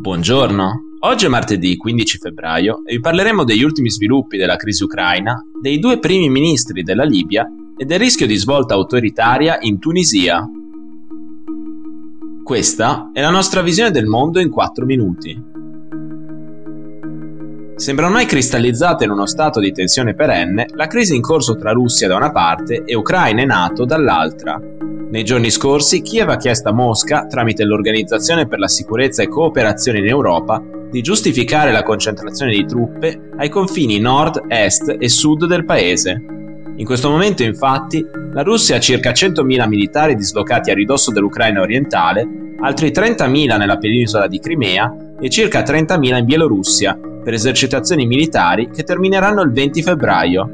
Buongiorno, oggi è martedì 15 febbraio e vi parleremo degli ultimi sviluppi della crisi ucraina, dei due primi ministri della Libia e del rischio di svolta autoritaria in Tunisia. Questa è la nostra visione del mondo in 4 minuti. Sembra ormai cristallizzata in uno stato di tensione perenne la crisi in corso tra Russia da una parte e Ucraina e NATO dall'altra. Nei giorni scorsi Kiev ha chiesto a Mosca, tramite l'Organizzazione per la sicurezza e cooperazione in Europa, di giustificare la concentrazione di truppe ai confini nord, est e sud del paese. In questo momento, infatti, la Russia ha circa 100.000 militari dislocati a ridosso dell'Ucraina orientale, altri 30.000 nella penisola di Crimea e circa 30.000 in Bielorussia, per esercitazioni militari che termineranno il 20 febbraio.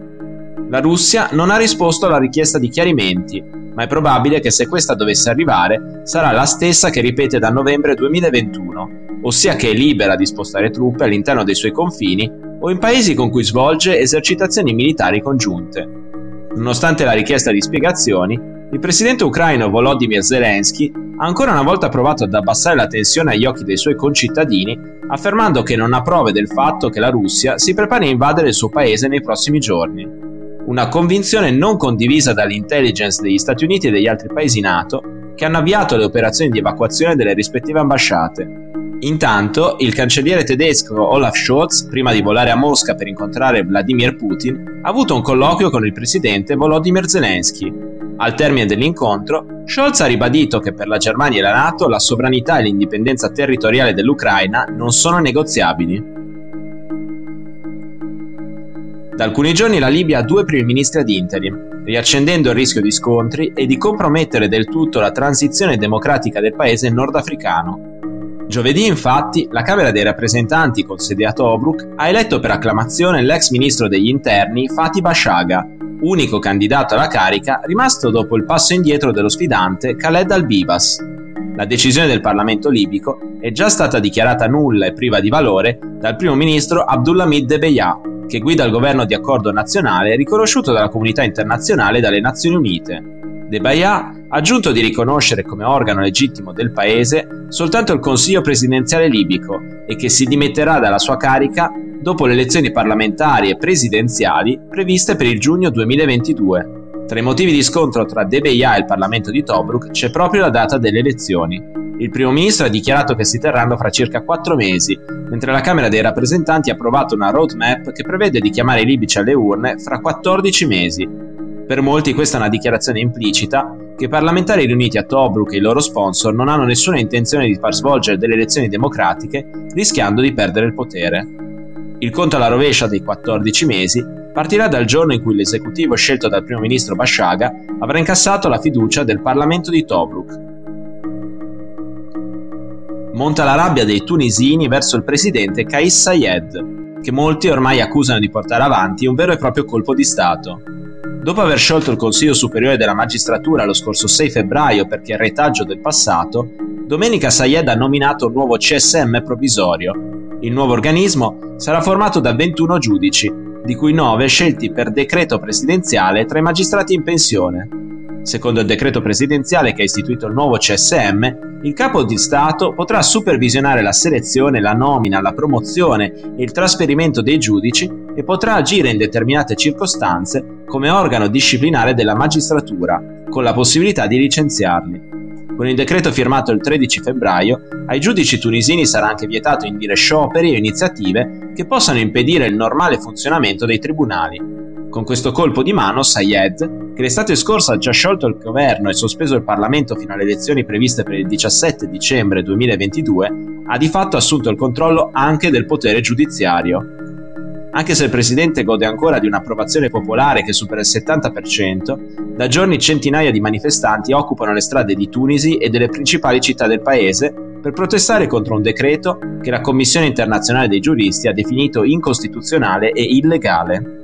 La Russia non ha risposto alla richiesta di chiarimenti, ma è probabile che se questa dovesse arrivare sarà la stessa che ripete da novembre 2021, ossia che è libera di spostare truppe all'interno dei suoi confini o in paesi con cui svolge esercitazioni militari congiunte. Nonostante la richiesta di spiegazioni, il presidente ucraino Volodymyr Zelensky ha ancora una volta provato ad abbassare la tensione agli occhi dei suoi concittadini, affermando che non ha prove del fatto che la Russia si prepari a invadere il suo paese nei prossimi giorni. Una convinzione non condivisa dall'intelligence degli Stati Uniti e degli altri paesi NATO, che hanno avviato le operazioni di evacuazione delle rispettive ambasciate. Intanto, il cancelliere tedesco Olaf Scholz, prima di volare a Mosca per incontrare Vladimir Putin, ha avuto un colloquio con il presidente Volodymyr Zelensky, al termine dell'incontro, Scholz ha ribadito che per la Germania e la Nato la sovranità e l'indipendenza territoriale dell'Ucraina non sono negoziabili. Da alcuni giorni la Libia ha due primi ministri ad interim, riaccendendo il rischio di scontri e di compromettere del tutto la transizione democratica del paese nordafricano. Giovedì, infatti, la Camera dei rappresentanti, con sede a Tobruk, ha eletto per acclamazione l'ex ministro degli interni Fatih Bashaga, unico candidato alla carica rimasto dopo il passo indietro dello sfidante Khaled al-Bibas. La decisione del Parlamento libico è già stata dichiarata nulla e priva di valore dal primo ministro Abdulhamid Debeya, che guida il governo di accordo nazionale riconosciuto dalla comunità internazionale e dalle Nazioni Unite. Debeya ha aggiunto di riconoscere come organo legittimo del paese soltanto il Consiglio presidenziale libico e che si dimetterà dalla sua carica dopo le elezioni parlamentari e presidenziali previste per il giugno 2022. Tra i motivi di scontro tra Debeya e il Parlamento di Tobruk c'è proprio la data delle elezioni. Il primo ministro ha dichiarato che si terranno fra circa quattro mesi, mentre la Camera dei rappresentanti ha approvato una roadmap che prevede di chiamare i libici alle urne fra 14 mesi. Per molti questa è una dichiarazione implicita che i parlamentari riuniti a Tobruk e i loro sponsor non hanno nessuna intenzione di far svolgere delle elezioni democratiche rischiando di perdere il potere. Il conto alla rovescia dei 14 mesi partirà dal giorno in cui l'esecutivo scelto dal primo ministro Bashaga avrà incassato la fiducia del Parlamento di Tobruk. Monta la rabbia dei tunisini verso il presidente Kais Sayed, che molti ormai accusano di portare avanti un vero e proprio colpo di Stato. Dopo aver sciolto il Consiglio Superiore della Magistratura lo scorso 6 febbraio perché è retaggio del passato, domenica Sayed ha nominato un nuovo CSM provvisorio, il nuovo organismo sarà formato da 21 giudici, di cui 9 scelti per decreto presidenziale tra i magistrati in pensione. Secondo il decreto presidenziale che ha istituito il nuovo CSM, il capo di Stato potrà supervisionare la selezione, la nomina, la promozione e il trasferimento dei giudici e potrà agire in determinate circostanze come organo disciplinare della magistratura, con la possibilità di licenziarli. Con il decreto firmato il 13 febbraio, ai giudici tunisini sarà anche vietato indire scioperi o iniziative che possano impedire il normale funzionamento dei tribunali. Con questo colpo di mano, Sayed, che l'estate scorsa ha già sciolto il governo e sospeso il Parlamento fino alle elezioni previste per il 17 dicembre 2022, ha di fatto assunto il controllo anche del potere giudiziario. Anche se il presidente gode ancora di un'approvazione popolare che supera il 70%, da giorni centinaia di manifestanti occupano le strade di Tunisi e delle principali città del paese per protestare contro un decreto che la Commissione internazionale dei giuristi ha definito incostituzionale e illegale.